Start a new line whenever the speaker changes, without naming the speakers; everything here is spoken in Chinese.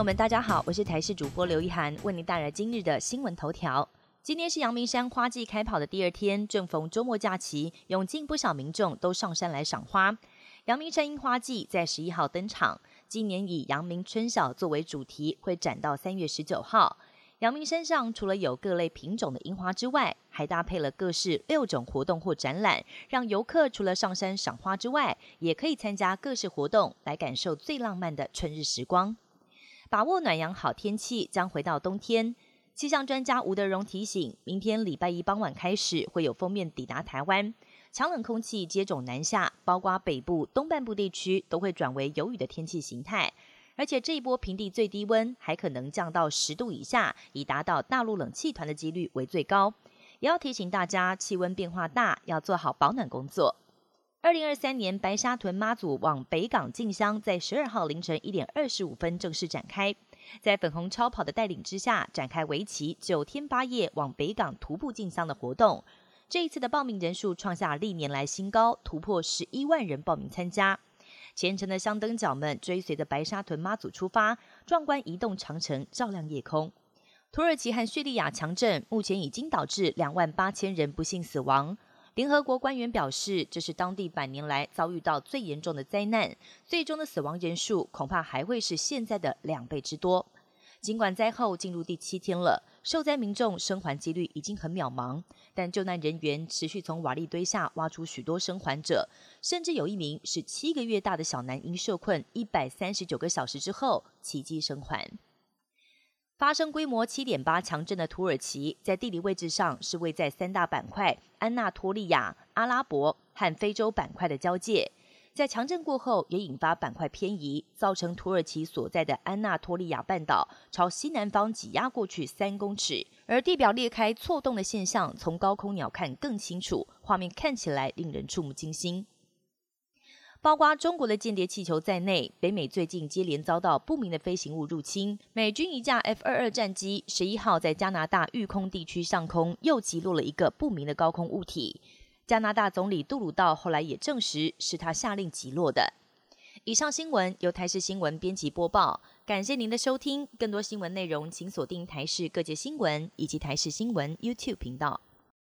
朋友们，大家好，我是台视主播刘一涵，为您带来今日的新闻头条。今天是阳明山花季开跑的第二天，正逢周末假期，涌进不少民众都上山来赏花。阳明山樱花季在十一号登场，今年以阳明春晓作为主题，会展到三月十九号。阳明山上除了有各类品种的樱花之外，还搭配了各式六种活动或展览，让游客除了上山赏花之外，也可以参加各式活动，来感受最浪漫的春日时光。把握暖阳好天气，将回到冬天。气象专家吴德荣提醒，明天礼拜一傍晚开始会有锋面抵达台湾，强冷空气接踵南下，包括北部、东半部地区都会转为有雨的天气形态。而且这一波平地最低温还可能降到十度以下，以达到大陆冷气团的几率为最高。也要提醒大家，气温变化大，要做好保暖工作。二零二三年白沙屯妈祖往北港进香，在十二号凌晨一点二十五分正式展开，在粉红超跑的带领之下，展开为期九天八夜往北港徒步进香的活动。这一次的报名人数创下历年来新高，突破十一万人报名参加。虔诚的香灯脚们追随着白沙屯妈祖出发，壮观移动长城，照亮夜空。土耳其和叙利亚强震，目前已经导致两万八千人不幸死亡。联合国官员表示，这是当地百年来遭遇到最严重的灾难，最终的死亡人数恐怕还会是现在的两倍之多。尽管灾后进入第七天了，受灾民众生还几率已经很渺茫，但救难人员持续从瓦砾堆下挖出许多生还者，甚至有一名是七个月大的小男婴受困一百三十九个小时之后奇迹生还。发生规模七点八强震的土耳其，在地理位置上是位在三大板块安纳托利亚、阿拉伯和非洲板块的交界。在强震过后，也引发板块偏移，造成土耳其所在的安纳托利亚半岛朝西南方挤压过去三公尺，而地表裂开错动的现象，从高空鸟看更清楚，画面看起来令人触目惊心。包括中国的间谍气球在内，北美最近接连遭到不明的飞行物入侵。美军一架 F 二二战机十一号在加拿大育空地区上空又击落了一个不明的高空物体。加拿大总理杜鲁道后来也证实是他下令击落的。以上新闻由台视新闻编辑播报，感谢您的收听。更多新闻内容请锁定台视各界新闻以及台视新闻 YouTube 频道。